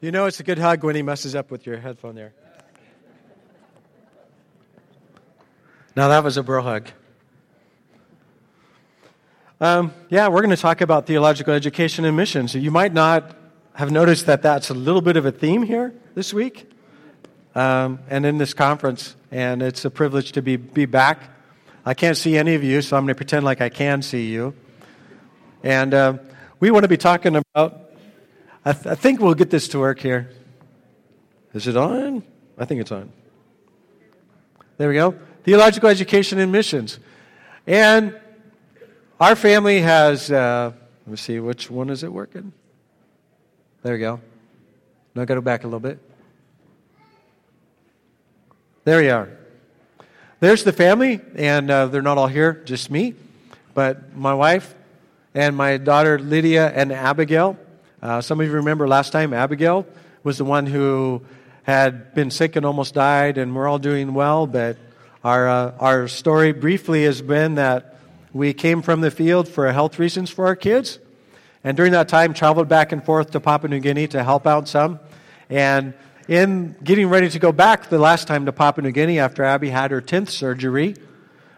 You know it's a good hug when he messes up with your headphone there. Now that was a bro hug. Um, yeah, we're going to talk about theological education and missions. You might not have noticed that that's a little bit of a theme here this week um, and in this conference, and it's a privilege to be, be back. I can't see any of you, so I'm going to pretend like I can see you. And uh, we want to be talking about I, th- I think we'll get this to work here. Is it on? I think it's on. There we go. Theological education and missions. And our family has, uh, let me see, which one is it working? There we go. Now go back a little bit. There we are. There's the family, and uh, they're not all here, just me. But my wife and my daughter Lydia and Abigail. Uh, some of you remember last time Abigail was the one who had been sick and almost died, and we're all doing well. But our, uh, our story briefly has been that we came from the field for health reasons for our kids. And during that time, traveled back and forth to Papua New Guinea to help out some. And in getting ready to go back the last time to Papua New Guinea after Abby had her 10th surgery,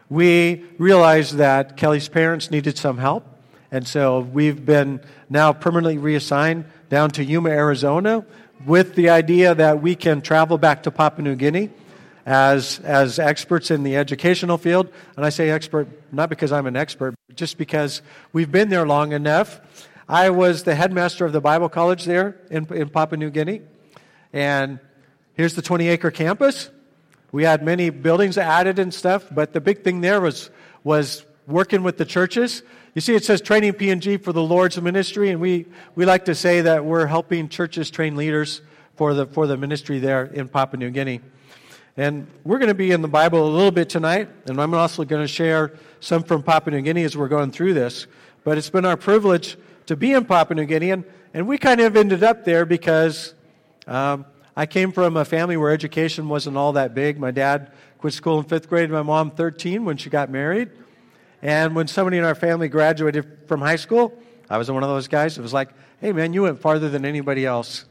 we realized that Kelly's parents needed some help. And so we've been now permanently reassigned down to Yuma, Arizona, with the idea that we can travel back to Papua New Guinea as, as experts in the educational field. And I say expert not because I'm an expert, just because we've been there long enough. I was the headmaster of the Bible college there in, in Papua New Guinea. And here's the 20 acre campus. We had many buildings added and stuff, but the big thing there was, was working with the churches you see, it says training PNG for the Lord's ministry, and we, we like to say that we're helping churches train leaders for the, for the ministry there in Papua New Guinea. And we're going to be in the Bible a little bit tonight, and I'm also going to share some from Papua New Guinea as we're going through this. But it's been our privilege to be in Papua New Guinea, and, and we kind of ended up there because um, I came from a family where education wasn't all that big. My dad quit school in fifth grade, my mom 13 when she got married. And when somebody in our family graduated from high school, I was one of those guys. It was like, hey, man, you went farther than anybody else.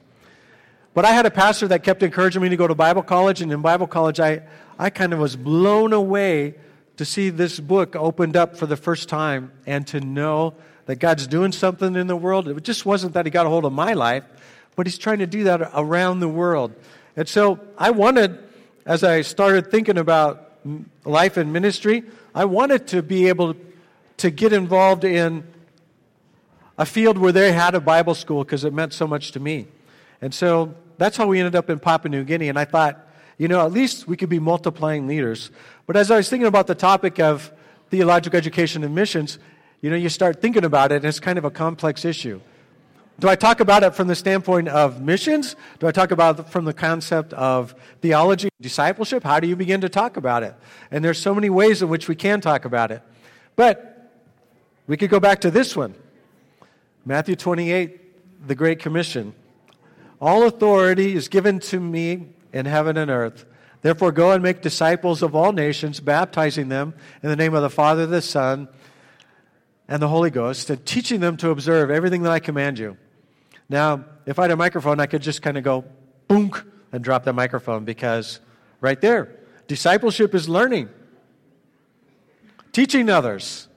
But I had a pastor that kept encouraging me to go to Bible college, and in Bible college, I, I kind of was blown away to see this book opened up for the first time and to know that God's doing something in the world. It just wasn't that He got a hold of my life, but He's trying to do that around the world. And so I wanted, as I started thinking about life and ministry, I wanted to be able to get involved in a field where they had a Bible school because it meant so much to me. And so that's how we ended up in Papua New Guinea. And I thought, you know, at least we could be multiplying leaders. But as I was thinking about the topic of theological education and missions, you know, you start thinking about it, and it's kind of a complex issue. Do I talk about it from the standpoint of missions? Do I talk about it from the concept of theology, discipleship? How do you begin to talk about it? And there's so many ways in which we can talk about it. But we could go back to this one Matthew 28, the Great Commission. All authority is given to me in heaven and earth. Therefore, go and make disciples of all nations, baptizing them in the name of the Father, the Son, and the Holy Ghost, and teaching them to observe everything that I command you. Now, if I had a microphone, I could just kind of go boom and drop the microphone because right there, discipleship is learning, teaching others,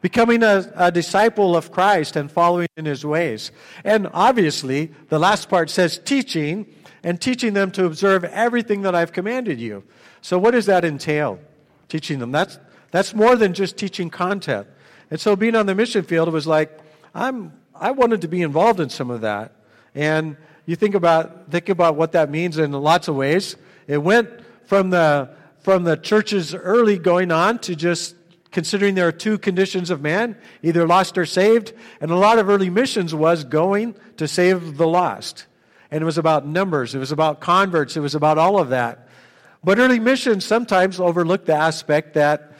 becoming a, a, disciple of Christ and following in his ways. And obviously, the last part says teaching and teaching them to observe everything that I've commanded you. So, what does that entail? Teaching them. That's, that's more than just teaching content. And so, being on the mission field, was like, I'm I wanted to be involved in some of that. And you think about, think about what that means in lots of ways. It went from the, from the church's early going on to just considering there are two conditions of man, either lost or saved. And a lot of early missions was going to save the lost. And it was about numbers, it was about converts, it was about all of that. But early missions sometimes overlooked the aspect that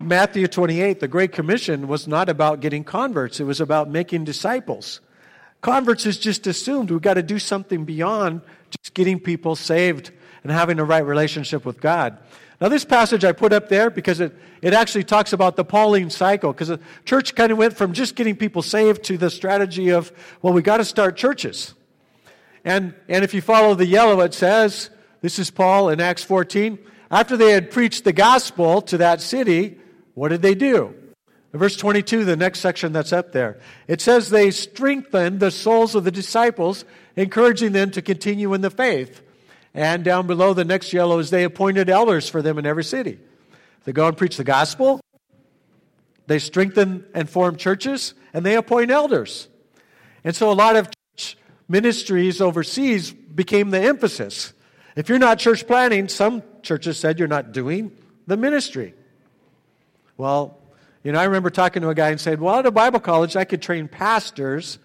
Matthew 28, the Great Commission, was not about getting converts, it was about making disciples. Converts is just assumed. We've got to do something beyond just getting people saved and having a right relationship with God. Now, this passage I put up there because it, it actually talks about the Pauline cycle, because the church kind of went from just getting people saved to the strategy of, well, we got to start churches. And, and if you follow the yellow, it says, this is Paul in Acts 14. After they had preached the gospel to that city, what did they do? Verse 22, the next section that's up there, it says they strengthened the souls of the disciples, encouraging them to continue in the faith. And down below, the next yellow is they appointed elders for them in every city. They go and preach the gospel, they strengthen and form churches, and they appoint elders. And so a lot of church ministries overseas became the emphasis. If you're not church planting, some churches said you're not doing the ministry. Well, you know, I remember talking to a guy and said, Well, at a Bible college, I could train pastors.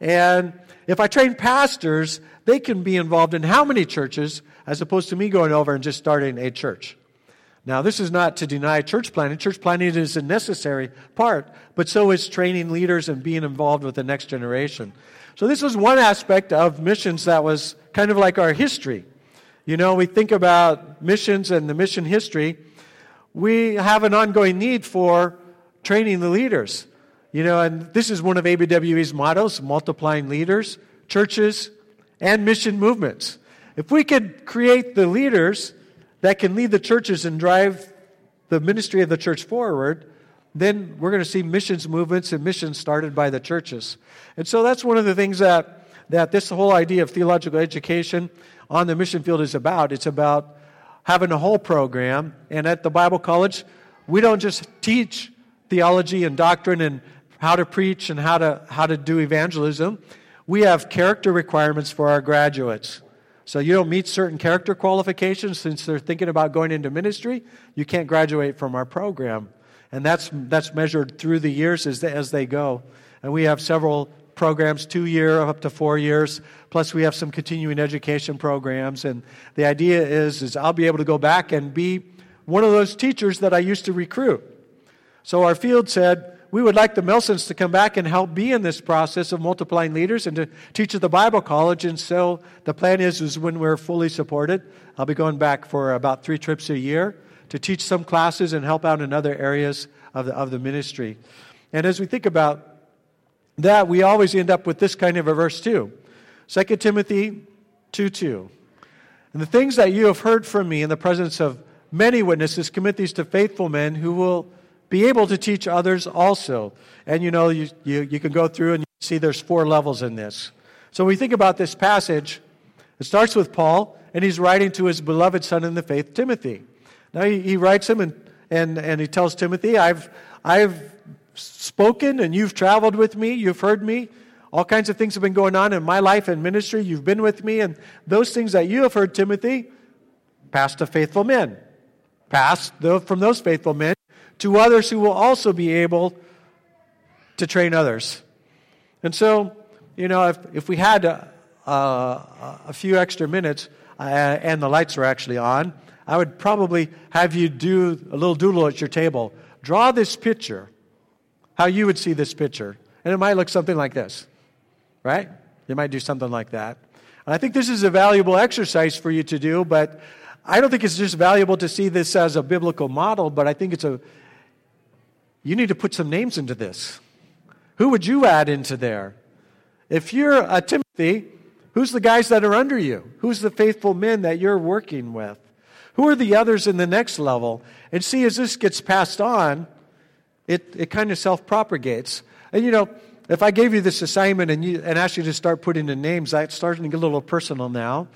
And if I train pastors, they can be involved in how many churches as opposed to me going over and just starting a church. Now, this is not to deny church planting. Church planting is a necessary part, but so is training leaders and being involved with the next generation. So, this was one aspect of missions that was kind of like our history. You know, we think about missions and the mission history. We have an ongoing need for training the leaders. You know, and this is one of ABWE's mottos multiplying leaders, churches, and mission movements. If we could create the leaders that can lead the churches and drive the ministry of the church forward, then we're going to see missions movements and missions started by the churches. And so that's one of the things that, that this whole idea of theological education on the mission field is about. It's about having a whole program. And at the Bible College, we don't just teach theology and doctrine and how to preach and how to, how to do evangelism. We have character requirements for our graduates. So you don't meet certain character qualifications since they're thinking about going into ministry, you can't graduate from our program. And that's, that's measured through the years as they, as they go. And we have several programs, two year up to four years. Plus, we have some continuing education programs. And the idea is, is I'll be able to go back and be one of those teachers that I used to recruit. So our field said, we would like the Melsons to come back and help be in this process of multiplying leaders and to teach at the Bible college. And so the plan is, is when we're fully supported, I'll be going back for about three trips a year to teach some classes and help out in other areas of the, of the ministry. And as we think about that, we always end up with this kind of a verse too. 2 Timothy 2 2. And the things that you have heard from me in the presence of many witnesses, commit these to faithful men who will be able to teach others also. And you know, you, you, you can go through and see there's four levels in this. So when we think about this passage, it starts with Paul, and he's writing to his beloved son in the faith, Timothy. Now he, he writes him and, and, and he tells Timothy, I've, I've spoken and you've traveled with me, you've heard me. All kinds of things have been going on in my life and ministry. You've been with me, and those things that you have heard, Timothy, pass to faithful men. Pass from those faithful men to others who will also be able to train others. And so, you know, if, if we had a, a, a few extra minutes uh, and the lights are actually on, I would probably have you do a little doodle at your table. Draw this picture, how you would see this picture. And it might look something like this, right? You might do something like that. And I think this is a valuable exercise for you to do, but I don't think it's just valuable to see this as a biblical model, but I think it's a, you need to put some names into this. Who would you add into there? If you're a Timothy, who's the guys that are under you? Who's the faithful men that you're working with? Who are the others in the next level? And see, as this gets passed on, it, it kind of self propagates. And you know, if I gave you this assignment and, you, and asked you to start putting in names, that's starting to get a little personal now.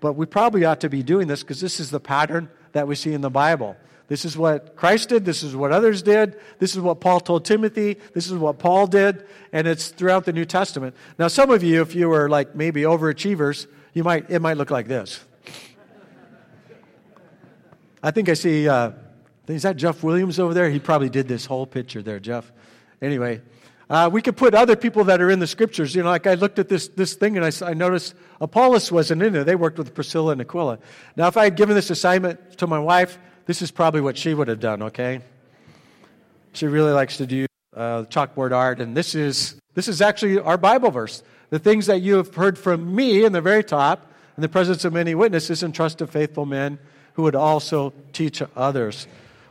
But we probably ought to be doing this because this is the pattern that we see in the Bible. This is what Christ did. This is what others did. This is what Paul told Timothy. This is what Paul did. And it's throughout the New Testament. Now, some of you, if you were like maybe overachievers, you might, it might look like this. I think I see, uh, is that Jeff Williams over there? He probably did this whole picture there, Jeff. Anyway, uh, we could put other people that are in the scriptures. You know, like I looked at this, this thing and I, I noticed Apollos wasn't in there. They worked with Priscilla and Aquila. Now, if I had given this assignment to my wife, this is probably what she would have done, okay? She really likes to do uh, chalkboard art, and this is, this is actually our Bible verse. The things that you have heard from me in the very top, in the presence of many witnesses, and trust of faithful men who would also teach others.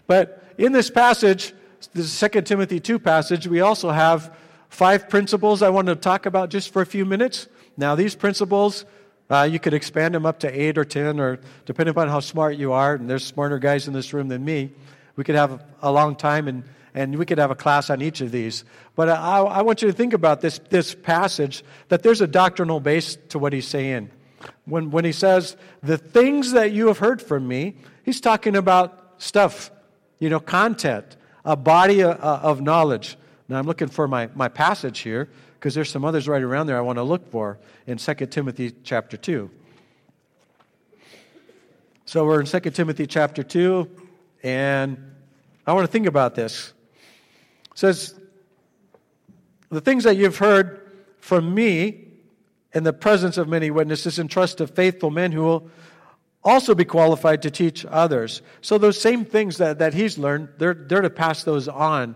But in this passage, this 2 Timothy 2 passage, we also have five principles I want to talk about just for a few minutes. Now, these principles, uh, you could expand them up to eight or ten, or depending upon how smart you are, and there's smarter guys in this room than me. We could have a long time and, and we could have a class on each of these. But I, I want you to think about this, this passage that there's a doctrinal base to what he's saying. When, when he says, the things that you have heard from me, he's talking about stuff, you know, content, a body of, of knowledge. Now I'm looking for my, my passage here because there's some others right around there I want to look for in 2 Timothy chapter 2. So we're in 2 Timothy chapter 2, and I want to think about this. It says, The things that you've heard from me in the presence of many witnesses, entrust to faithful men who will also be qualified to teach others. So those same things that, that he's learned, they're, they're to pass those on.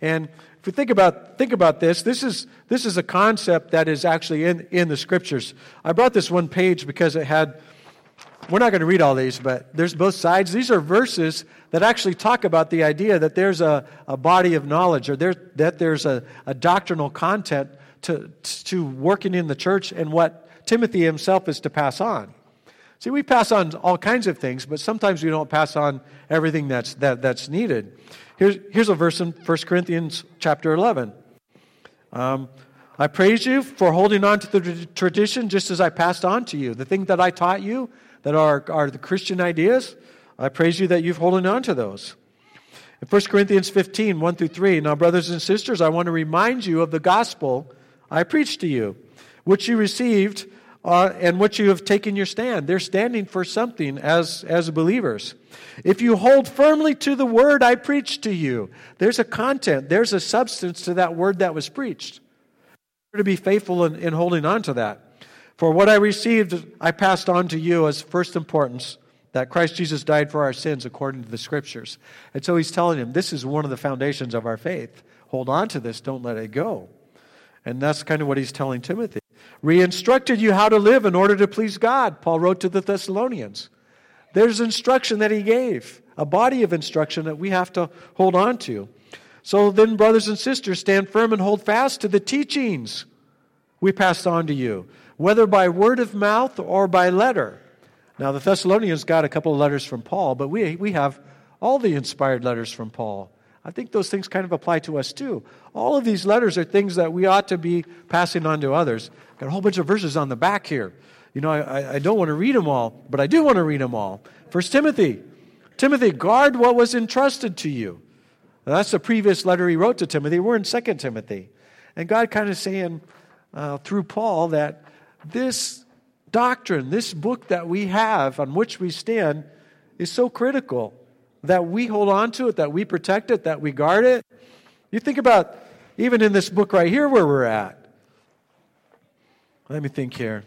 And if we think about, think about this, this is, this is a concept that is actually in, in the scriptures. I brought this one page because it had, we're not going to read all these, but there's both sides. These are verses that actually talk about the idea that there's a, a body of knowledge or there, that there's a, a doctrinal content to, to working in the church and what Timothy himself is to pass on. See, we pass on all kinds of things, but sometimes we don't pass on everything that's, that, that's needed. Here's, here's a verse in 1 Corinthians chapter 11. Um, I praise you for holding on to the tradition just as I passed on to you. The thing that I taught you that are, are the Christian ideas, I praise you that you've holding on to those. In 1 Corinthians 15, 1 through 3, now, brothers and sisters, I want to remind you of the gospel I preached to you, which you received uh, and which you have taken your stand. They're standing for something as, as believers. If you hold firmly to the word I preached to you, there's a content, there's a substance to that word that was preached. To be faithful in, in holding on to that. For what I received, I passed on to you as first importance that Christ Jesus died for our sins according to the scriptures. And so he's telling him this is one of the foundations of our faith. Hold on to this, don't let it go. And that's kind of what he's telling Timothy. Re-instructed you how to live in order to please God, Paul wrote to the Thessalonians. There's instruction that he gave, a body of instruction that we have to hold on to. So then, brothers and sisters, stand firm and hold fast to the teachings we passed on to you, whether by word of mouth or by letter. Now, the Thessalonians got a couple of letters from Paul, but we, we have all the inspired letters from Paul. I think those things kind of apply to us too. All of these letters are things that we ought to be passing on to others. Got a whole bunch of verses on the back here. You know, I, I don't want to read them all, but I do want to read them all. First Timothy. Timothy, guard what was entrusted to you. Now, that's the previous letter he wrote to Timothy. We're in Second Timothy. And God kind of saying uh, through Paul that this doctrine, this book that we have on which we stand, is so critical that we hold on to it, that we protect it, that we guard it. You think about even in this book right here where we're at. Let me think here.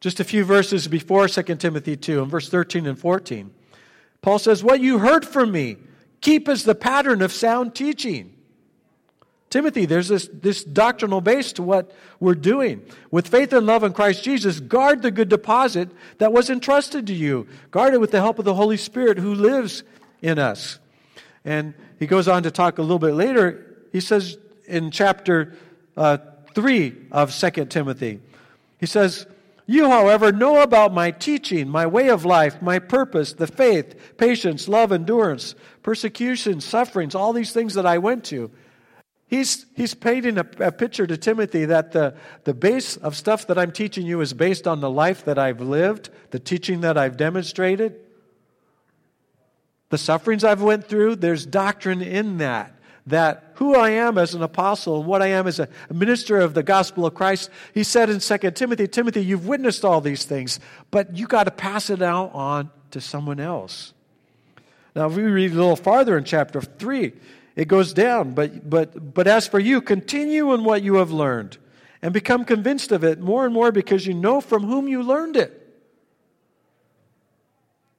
Just a few verses before 2 Timothy 2, in verse 13 and 14. Paul says, What you heard from me, keep as the pattern of sound teaching. Timothy, there's this, this doctrinal base to what we're doing. With faith and love in Christ Jesus, guard the good deposit that was entrusted to you. Guard it with the help of the Holy Spirit who lives in us. And he goes on to talk a little bit later. He says in chapter uh, 3 of 2 Timothy, he says, You, however, know about my teaching, my way of life, my purpose, the faith, patience, love, endurance, persecution, sufferings, all these things that I went to. He's, he's painting a, a, picture to Timothy that the, the base of stuff that I'm teaching you is based on the life that I've lived, the teaching that I've demonstrated the sufferings I've went through, there's doctrine in that. That who I am as an apostle and what I am as a minister of the gospel of Christ, he said in 2 Timothy, Timothy, you've witnessed all these things, but you got to pass it out on to someone else. Now, if we read a little farther in chapter 3, it goes down. But, but, but as for you, continue in what you have learned and become convinced of it more and more because you know from whom you learned it.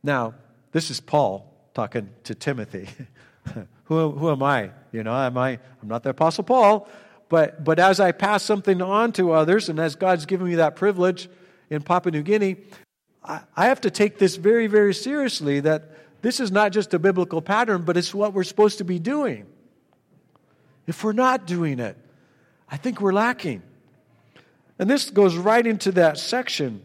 Now, this is Paul talking to Timothy. who, who am I? You know, am I, I'm not the Apostle Paul, but, but as I pass something on to others, and as God's given me that privilege in Papua New Guinea, I, I have to take this very, very seriously that this is not just a biblical pattern, but it's what we're supposed to be doing. If we're not doing it, I think we're lacking. And this goes right into that section.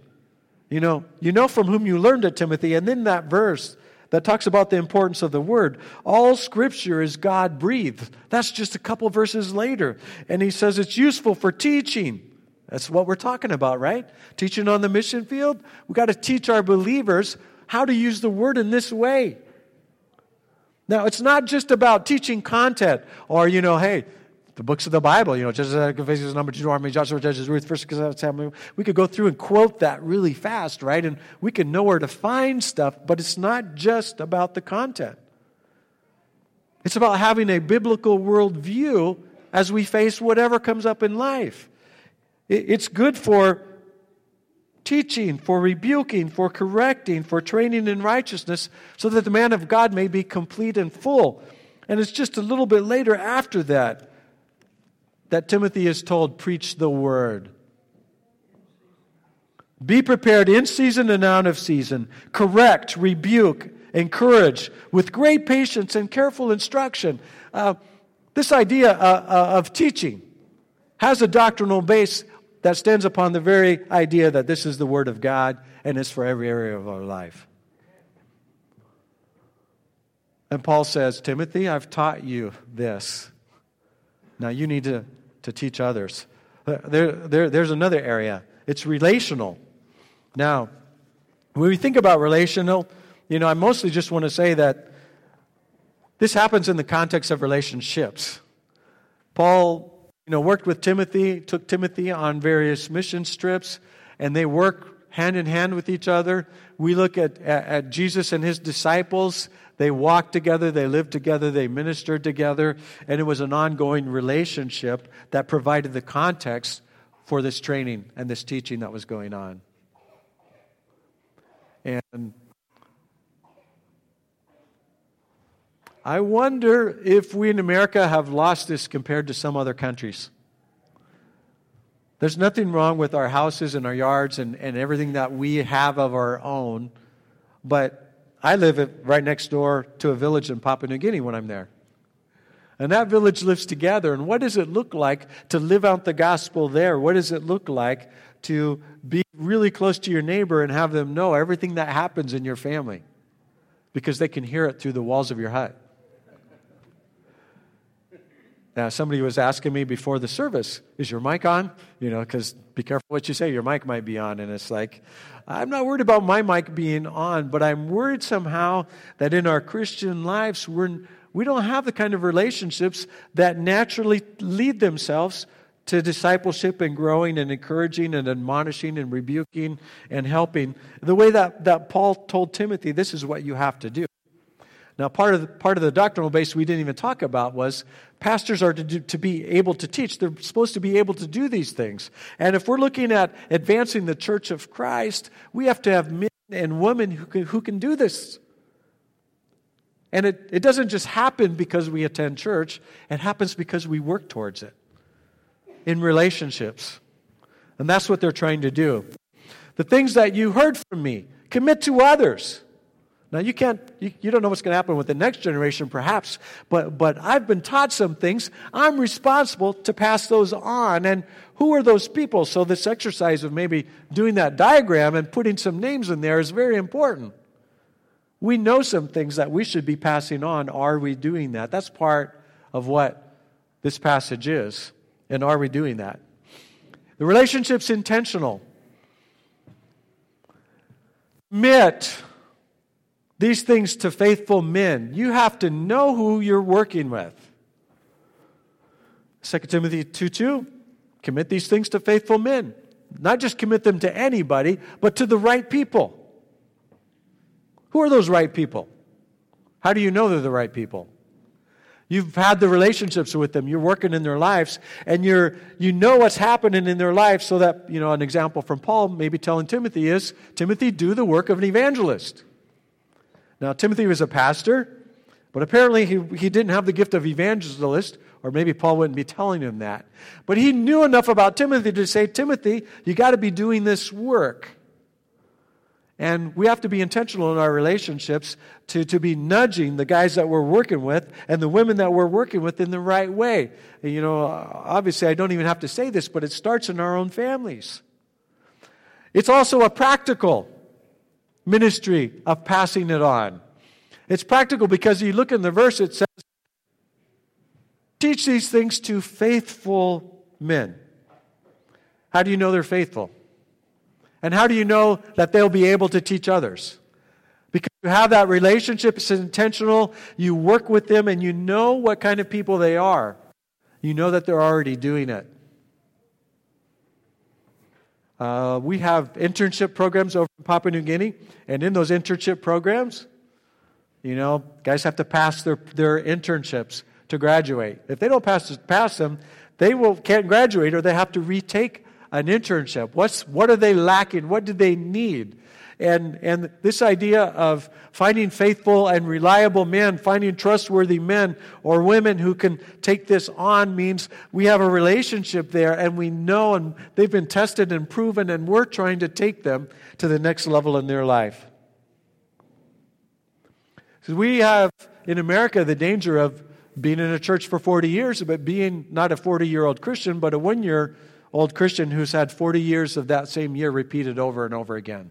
You know, you know from whom you learned it, Timothy, and then that verse that talks about the importance of the word. All scripture is God breathed. That's just a couple verses later. And he says it's useful for teaching. That's what we're talking about, right? Teaching on the mission field. We've got to teach our believers how to use the word in this way. Now, it's not just about teaching content or, you know, hey, the books of the Bible, you know, Judges, Ephesians, Number, Deuteronomy, Joshua, Judges, Ruth, First Samuel. We could go through and quote that really fast, right? And we can know where to find stuff, but it's not just about the content. It's about having a biblical worldview as we face whatever comes up in life. It's good for teaching, for rebuking, for correcting, for training in righteousness, so that the man of God may be complete and full. And it's just a little bit later after that that Timothy is told, preach the word. Be prepared in season and out of season. Correct, rebuke, encourage with great patience and careful instruction. Uh, this idea uh, uh, of teaching has a doctrinal base that stands upon the very idea that this is the Word of God and it's for every area of our life. And Paul says, Timothy, I've taught you this. Now you need to, to teach others. There, there, there's another area. It's relational. Now, when we think about relational, you know, I mostly just want to say that this happens in the context of relationships. Paul, you know, worked with Timothy, took Timothy on various mission trips, and they work hand in hand with each other. We look at, at, at Jesus and his disciples they walked together, they lived together, they ministered together, and it was an ongoing relationship that provided the context for this training and this teaching that was going on. And I wonder if we in America have lost this compared to some other countries. There's nothing wrong with our houses and our yards and, and everything that we have of our own, but I live right next door to a village in Papua New Guinea when I'm there. And that village lives together. And what does it look like to live out the gospel there? What does it look like to be really close to your neighbor and have them know everything that happens in your family? Because they can hear it through the walls of your hut. Now, somebody was asking me before the service, is your mic on? You know, because be careful what you say, your mic might be on. And it's like, I'm not worried about my mic being on, but I'm worried somehow that in our Christian lives, we're, we don't have the kind of relationships that naturally lead themselves to discipleship and growing and encouraging and admonishing and rebuking and helping. The way that, that Paul told Timothy, this is what you have to do. Now, part of the, part of the doctrinal base we didn't even talk about was pastors are to, do, to be able to teach. They're supposed to be able to do these things. And if we're looking at advancing the church of Christ, we have to have men and women who can, who can do this. And it, it doesn't just happen because we attend church, it happens because we work towards it in relationships. And that's what they're trying to do. The things that you heard from me, commit to others. Now, you can't, you, you don't know what's going to happen with the next generation, perhaps, but, but I've been taught some things. I'm responsible to pass those on. And who are those people? So, this exercise of maybe doing that diagram and putting some names in there is very important. We know some things that we should be passing on. Are we doing that? That's part of what this passage is. And are we doing that? The relationship's intentional. Commit these things to faithful men. You have to know who you're working with. 2 Timothy 2 2, commit these things to faithful men. Not just commit them to anybody, but to the right people. Who are those right people? How do you know they're the right people? You've had the relationships with them. You're working in their lives, and you're you know what's happening in their life. So that you know, an example from Paul, maybe telling Timothy is Timothy, do the work of an evangelist. Now, Timothy was a pastor, but apparently he, he didn't have the gift of evangelist, or maybe Paul wouldn't be telling him that. But he knew enough about Timothy to say, Timothy, you got to be doing this work. And we have to be intentional in our relationships to, to be nudging the guys that we're working with and the women that we're working with in the right way. And, you know, obviously, I don't even have to say this, but it starts in our own families. It's also a practical ministry of passing it on. It's practical because you look in the verse, it says, Teach these things to faithful men. How do you know they're faithful? And how do you know that they'll be able to teach others? Because you have that relationship, it's intentional, you work with them, and you know what kind of people they are. You know that they're already doing it. Uh, we have internship programs over in Papua New Guinea, and in those internship programs, you know, guys have to pass their, their internships to graduate. If they don't pass, pass them, they will, can't graduate or they have to retake an internship. What's, what are they lacking? What do they need? And, and this idea of finding faithful and reliable men, finding trustworthy men or women who can take this on means we have a relationship there and we know and they've been tested and proven and we're trying to take them to the next level in their life. So we have in America the danger of being in a church for 40 years, but being not a 40 year old Christian, but a one year old Christian who's had 40 years of that same year repeated over and over again.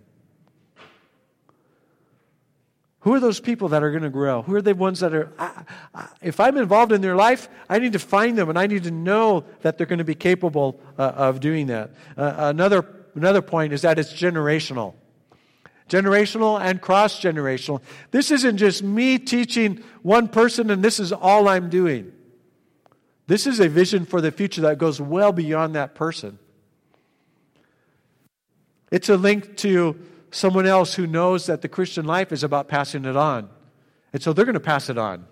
Who are those people that are going to grow? Who are the ones that are, I, I, if I'm involved in their life, I need to find them and I need to know that they're going to be capable uh, of doing that. Uh, another, another point is that it's generational. Generational and cross generational. This isn't just me teaching one person and this is all I'm doing. This is a vision for the future that goes well beyond that person. It's a link to someone else who knows that the Christian life is about passing it on. And so they're going to pass it on.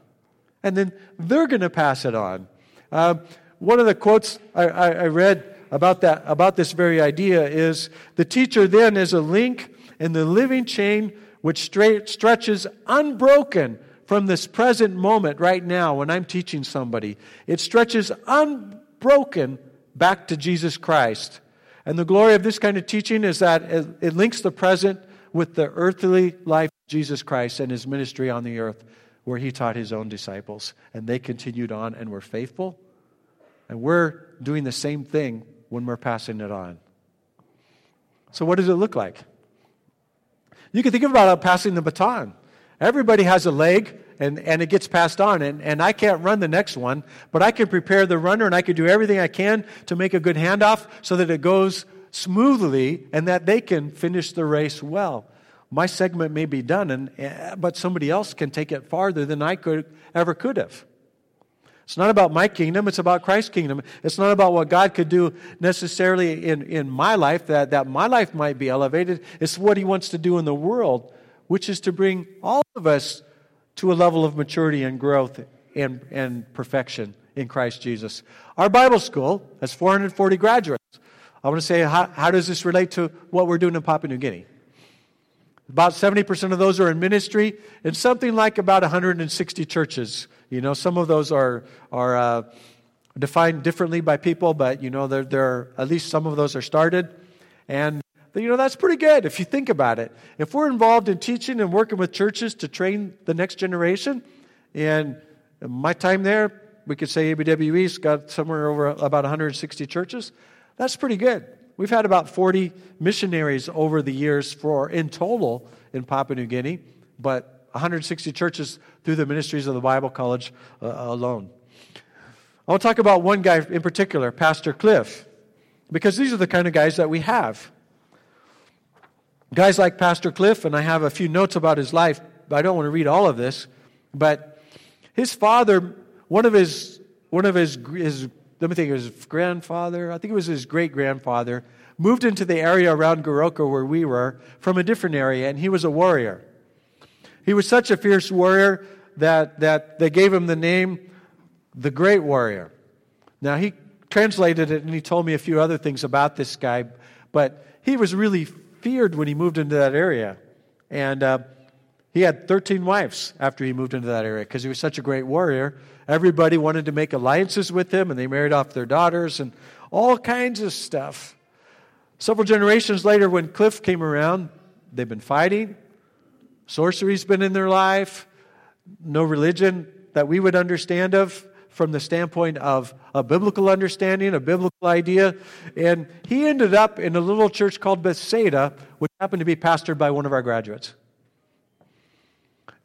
And then they're going to pass it on. Uh, one of the quotes I, I, I read about, that, about this very idea is the teacher then is a link in the living chain which straight, stretches unbroken from this present moment right now when I'm teaching somebody. It stretches unbroken back to Jesus Christ. And the glory of this kind of teaching is that it links the present with the earthly life of Jesus Christ and his ministry on the earth, where he taught his own disciples. And they continued on and were faithful. And we're doing the same thing when we're passing it on. So, what does it look like? You can think about passing the baton. Everybody has a leg, and, and it gets passed on. And, and I can't run the next one, but I can prepare the runner and I can do everything I can to make a good handoff so that it goes smoothly and that they can finish the race well. My segment may be done, and, eh, but somebody else can take it farther than I could ever could have. It's not about my kingdom, it's about Christ's kingdom. It's not about what God could do necessarily in, in my life, that, that my life might be elevated. It's what He wants to do in the world, which is to bring all of us to a level of maturity and growth and, and perfection in Christ Jesus. Our Bible school has 440 graduates. I want to say, how, how does this relate to what we're doing in Papua New Guinea? About 70% of those are in ministry, and something like about 160 churches. You know, some of those are, are uh, defined differently by people, but, you know, there, there are, at least some of those are started. And you know, that's pretty good if you think about it. If we're involved in teaching and working with churches to train the next generation, and my time there, we could say ABWE's got somewhere over about 160 churches. That's pretty good. We've had about 40 missionaries over the years for in total in Papua New Guinea, but 160 churches through the ministries of the Bible College uh, alone. I want to talk about one guy in particular, Pastor Cliff, because these are the kind of guys that we have. Guys like Pastor Cliff, and I have a few notes about his life, but I don't want to read all of this. But his father, one of his, one of his, his let me think, his grandfather, I think it was his great grandfather, moved into the area around Goroka where we were from a different area, and he was a warrior. He was such a fierce warrior that, that they gave him the name the Great Warrior. Now, he translated it and he told me a few other things about this guy, but he was really feared when he moved into that area. And uh, he had 13 wives after he moved into that area because he was such a great warrior. Everybody wanted to make alliances with him, and they married off their daughters and all kinds of stuff. Several generations later, when Cliff came around, they've been fighting. Sorcery's been in their life. No religion that we would understand of from the standpoint of a biblical understanding, a biblical idea. And he ended up in a little church called Bethsaida, which happened to be pastored by one of our graduates.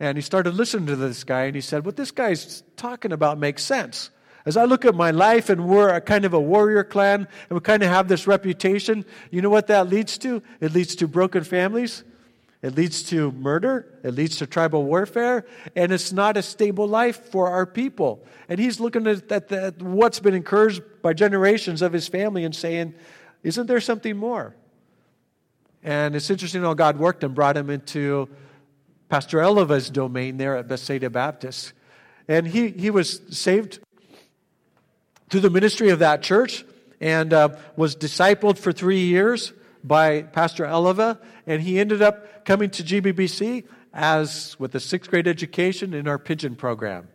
And he started listening to this guy, and he said, What this guy's talking about makes sense. As I look at my life, and we're a kind of a warrior clan, and we kind of have this reputation, you know what that leads to? It leads to broken families. It leads to murder. It leads to tribal warfare. And it's not a stable life for our people. And he's looking at, at, at what's been encouraged by generations of his family and saying, Isn't there something more? And it's interesting how God worked and brought him into Pastor Eleva's domain there at Bethsaida Baptist. And he, he was saved through the ministry of that church and uh, was discipled for three years by Pastor Eleva. And he ended up coming to GBBC as with a sixth grade education in our Pidgin program.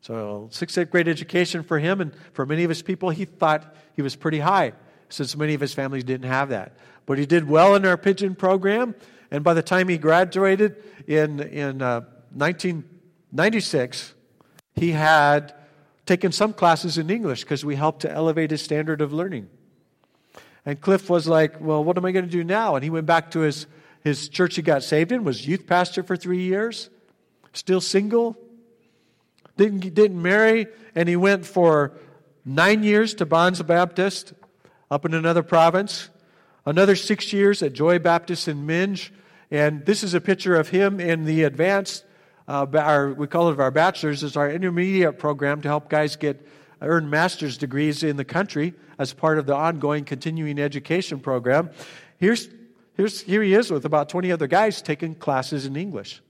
So, sixth grade education for him and for many of his people, he thought he was pretty high since many of his families didn't have that. But he did well in our Pidgin program. And by the time he graduated in, in uh, 1996, he had taken some classes in English because we helped to elevate his standard of learning. And Cliff was like, Well, what am I going to do now? And he went back to his, his church he got saved in, was youth pastor for three years, still single, didn't, didn't marry, and he went for nine years to Bonds Baptist up in another province, another six years at Joy Baptist in Minj. And this is a picture of him in the advanced uh, our, we call it our bachelor's, is our intermediate program to help guys get earn master's degrees in the country as part of the ongoing continuing education program. Here's, here's, here he is with about 20 other guys taking classes in English.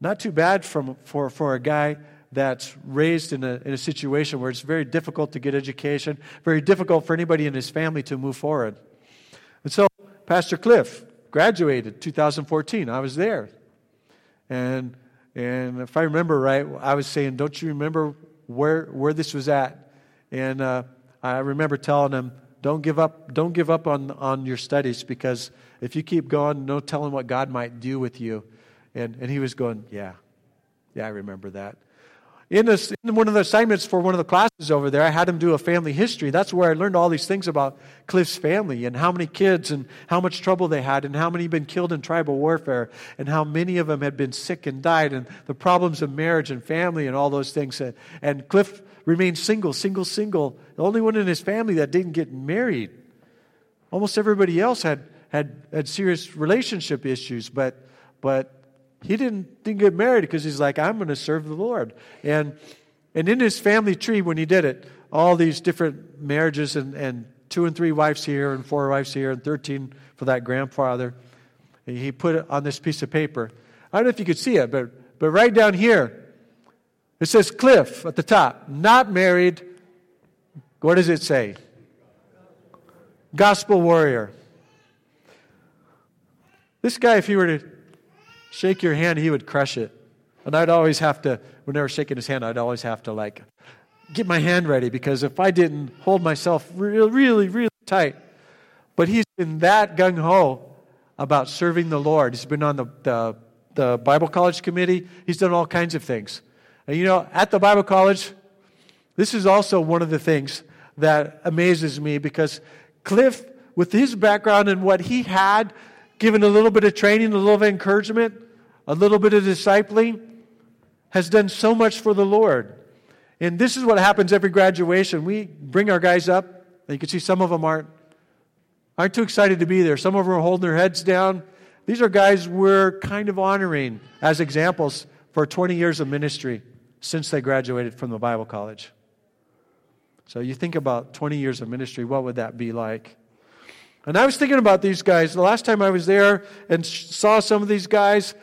Not too bad from, for, for a guy that's raised in a, in a situation where it's very difficult to get education, very difficult for anybody in his family to move forward. And so, Pastor Cliff graduated 2014. I was there. And, and if I remember right, I was saying, Don't you remember where, where this was at? And uh, I remember telling him, don't give up, don't give up on, on your studies because if you keep going, no telling what God might do with you. And, and he was going, Yeah, yeah, I remember that in, this, in one of the assignments for one of the classes over there, I had him do a family history. That's where I learned all these things about Cliff's family and how many kids and how much trouble they had and how many had been killed in tribal warfare and how many of them had been sick and died and the problems of marriage and family and all those things. And Cliff remained single, single, single. The only one in his family that didn't get married. Almost everybody else had, had, had serious relationship issues, but, but he didn't, didn't get married because he's like, I'm going to serve the Lord. And, and in his family tree, when he did it, all these different marriages and, and two and three wives here and four wives here and 13 for that grandfather, he put it on this piece of paper. I don't know if you could see it, but, but right down here, it says Cliff at the top, not married. What does it say? Gospel warrior. This guy, if he were to shake your hand, he would crush it. And I'd always have to, when they were shaking his hand, I'd always have to like get my hand ready because if I didn't hold myself really, really, really tight, but he's been that gung ho about serving the Lord. He's been on the, the, the Bible college committee, he's done all kinds of things. And you know, at the Bible college, this is also one of the things that amazes me because Cliff, with his background and what he had, given a little bit of training, a little of encouragement, a little bit of discipling, has done so much for the Lord. And this is what happens every graduation. We bring our guys up, and you can see some of them aren't, aren't too excited to be there. Some of them are holding their heads down. These are guys we're kind of honoring as examples for 20 years of ministry since they graduated from the Bible college. So you think about 20 years of ministry, what would that be like? And I was thinking about these guys. The last time I was there and saw some of these guys,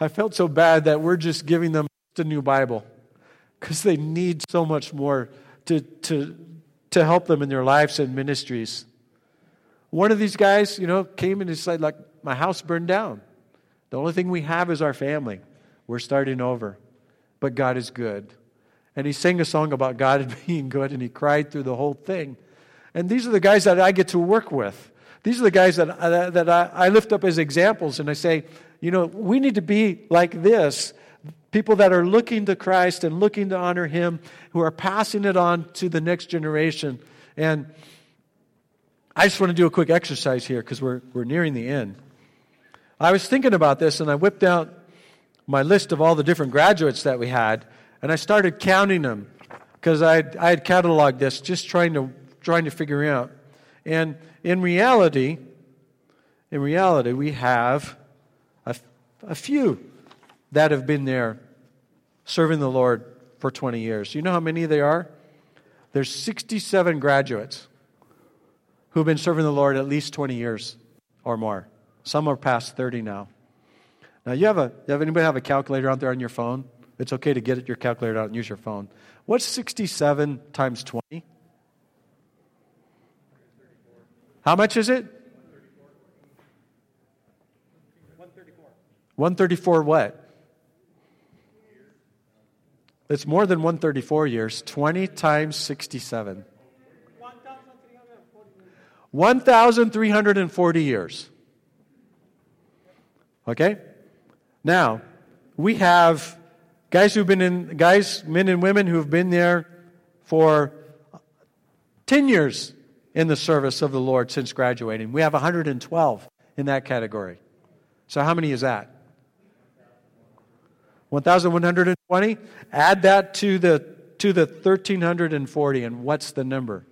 I felt so bad that we're just giving them a new Bible because they need so much more to, to, to help them in their lives and ministries. One of these guys, you know, came and he said, like, my house burned down. The only thing we have is our family. We're starting over. But God is good. And he sang a song about God being good, and he cried through the whole thing. And these are the guys that I get to work with. These are the guys that, uh, that I, I lift up as examples, and I say, you know, we need to be like this people that are looking to Christ and looking to honor Him, who are passing it on to the next generation. And I just want to do a quick exercise here because we're, we're nearing the end. I was thinking about this and I whipped out my list of all the different graduates that we had and I started counting them because I, I had cataloged this just trying to, trying to figure out. And in reality, in reality, we have a, a few that have been there serving the Lord for 20 years. You know how many there are? There's 67 graduates who've been serving the Lord at least 20 years or more. Some are past 30 now. Now, you have, a, you have anybody have a calculator out there on your phone? It's okay to get your calculator out and use your phone. What's 67 times 20? How much is it? 134. 134 what? It's more than 134 years. 20 times 67. 1,340 years. Okay? Now, we have guys who've been in, guys, men and women who've been there for 10 years in the service of the Lord since graduating. We have 112 in that category. So, how many is that? 1,120? Add that to the, to the 1,340, and what's the number?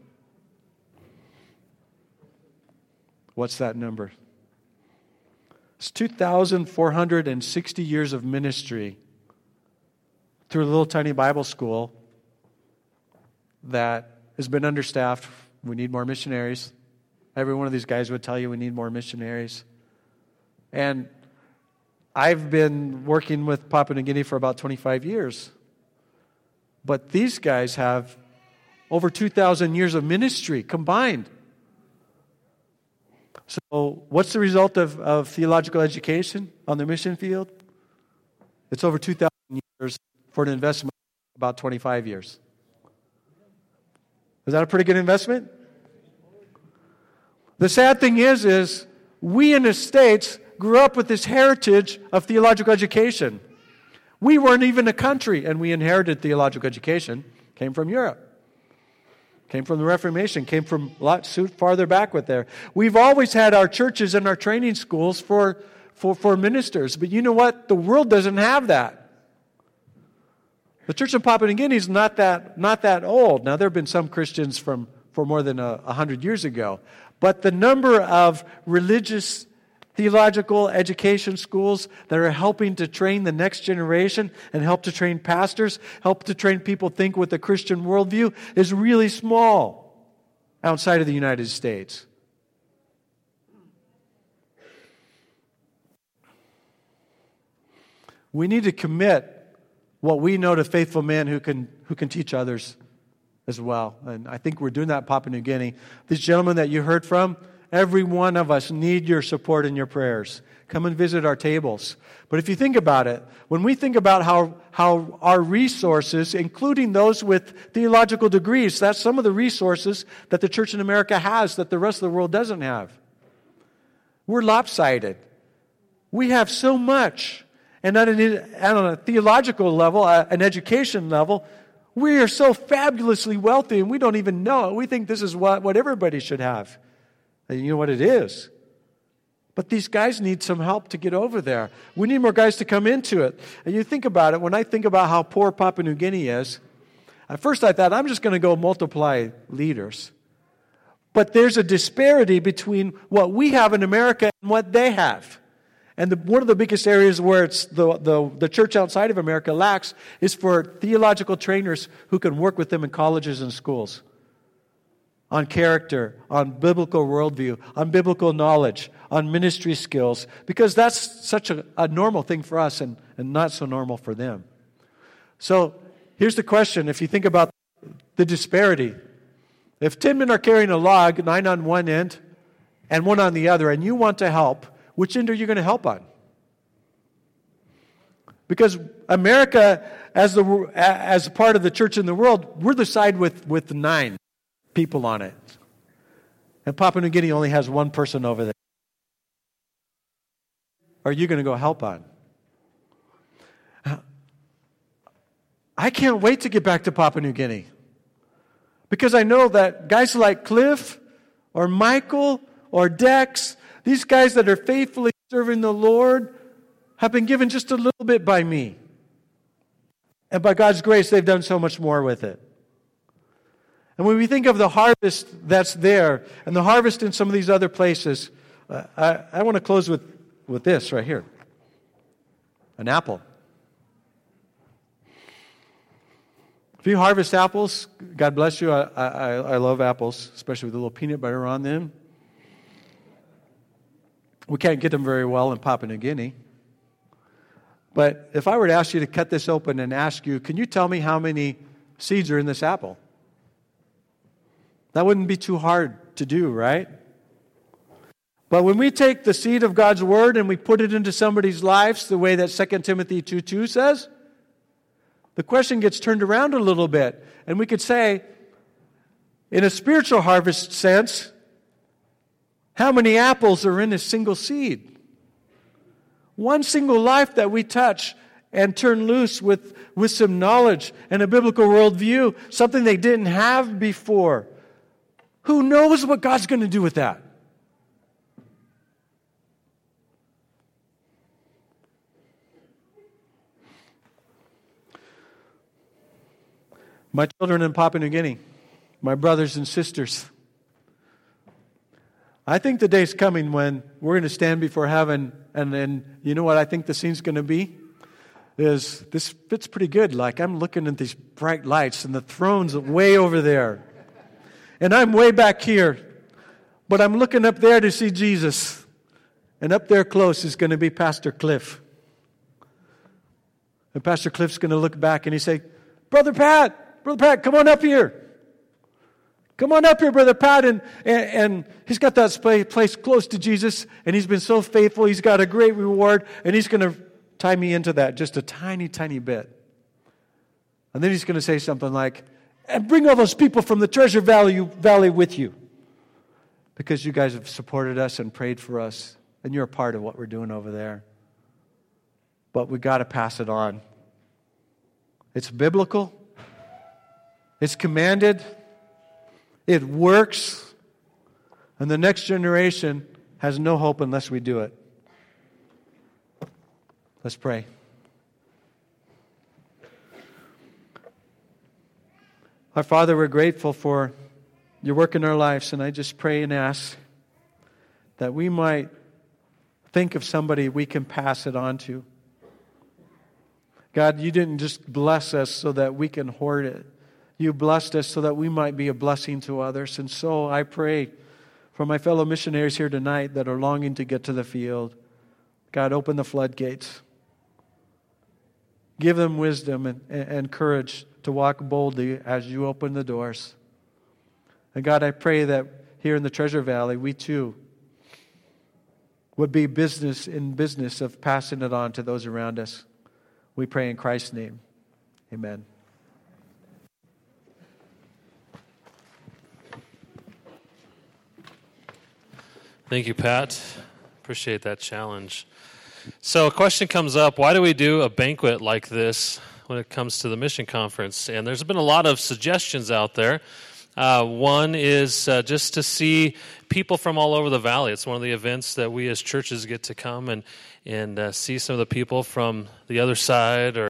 What's that number? It's 2,460 years of ministry through a little tiny Bible school that has been understaffed. We need more missionaries. Every one of these guys would tell you we need more missionaries. And I've been working with Papua New Guinea for about 25 years. But these guys have over 2,000 years of ministry combined. So, what's the result of, of theological education on the mission field? It's over 2,000 years for an investment about 25 years. Is that a pretty good investment? The sad thing is, is we in the States grew up with this heritage of theological education. We weren't even a country, and we inherited theological education, came from Europe. Came from the Reformation, came from a lot farther back with there. We've always had our churches and our training schools for, for, for ministers, but you know what? The world doesn't have that. The church in Papua New Guinea is not that, not that old. Now, there have been some Christians from for more than a, a hundred years ago, but the number of religious theological education schools that are helping to train the next generation and help to train pastors, help to train people think with a Christian worldview is really small outside of the United States. We need to commit what we know to faithful men who can, who can teach others as well. And I think we're doing that Papua New Guinea. These gentlemen that you heard from, Every one of us need your support and your prayers. Come and visit our tables. But if you think about it, when we think about how, how our resources, including those with theological degrees, that's some of the resources that the church in America has that the rest of the world doesn't have. We're lopsided. We have so much. And on a theological level, an education level, we are so fabulously wealthy and we don't even know it. We think this is what, what everybody should have. You know what it is. But these guys need some help to get over there. We need more guys to come into it. And you think about it, when I think about how poor Papua New Guinea is, at first I thought, I'm just going to go multiply leaders. But there's a disparity between what we have in America and what they have. And the, one of the biggest areas where it's the, the, the church outside of America lacks is for theological trainers who can work with them in colleges and schools on character, on biblical worldview, on biblical knowledge, on ministry skills, because that's such a, a normal thing for us and, and not so normal for them. So here's the question if you think about the disparity. If 10 men are carrying a log, nine on one end and one on the other, and you want to help, which end are you going to help on? Because America, as, the, as part of the church in the world, we're the side with, with the nine people on it. and Papua New Guinea only has one person over there? Are you going to go help on? I can't wait to get back to Papua New Guinea because I know that guys like Cliff or Michael or Dex, these guys that are faithfully serving the Lord, have been given just a little bit by me. And by God's grace, they've done so much more with it. And when we think of the harvest that's there and the harvest in some of these other places, uh, I, I want to close with, with this right here an apple. If you harvest apples, God bless you. I, I, I love apples, especially with a little peanut butter on them. We can't get them very well in Papua New Guinea. But if I were to ask you to cut this open and ask you, can you tell me how many seeds are in this apple? That wouldn't be too hard to do, right? But when we take the seed of God's word and we put it into somebody's lives, the way that 2 Timothy 2 2 says, the question gets turned around a little bit. And we could say, in a spiritual harvest sense, how many apples are in a single seed? One single life that we touch and turn loose with, with some knowledge and a biblical worldview, something they didn't have before. Who knows what God's going to do with that? My children in Papua New Guinea, my brothers and sisters, I think the day's coming when we're going to stand before heaven, and then you know what I think the scene's going to be? Is this fits pretty good. Like I'm looking at these bright lights, and the throne's way over there. And I'm way back here. But I'm looking up there to see Jesus. And up there close is going to be Pastor Cliff. And Pastor Cliff's going to look back and he say, Brother Pat, Brother Pat, come on up here. Come on up here, Brother Pat. And, and, and, he's got that place close to Jesus, and he's been so faithful. He's got a great reward, and he's going to tie me into that just a tiny, tiny bit. And then he's going to say something like, and bring all those people from the Treasure Valley, Valley with you. Because you guys have supported us and prayed for us, and you're a part of what we're doing over there. But we got to pass it on. It's biblical, it's commanded it works, and the next generation has no hope unless we do it. Let's pray. Our Father, we're grateful for your work in our lives, and I just pray and ask that we might think of somebody we can pass it on to. God, you didn't just bless us so that we can hoard it. You blessed us so that we might be a blessing to others. And so I pray for my fellow missionaries here tonight that are longing to get to the field. God, open the floodgates. Give them wisdom and, and courage to walk boldly as you open the doors. And God, I pray that here in the Treasure Valley, we too would be business in business of passing it on to those around us. We pray in Christ's name. Amen. Thank you, Pat. Appreciate that challenge. So, a question comes up why do we do a banquet like this when it comes to the mission conference? And there's been a lot of suggestions out there. Uh, one is uh, just to see people from all over the valley. It's one of the events that we as churches get to come and, and uh, see some of the people from the other side or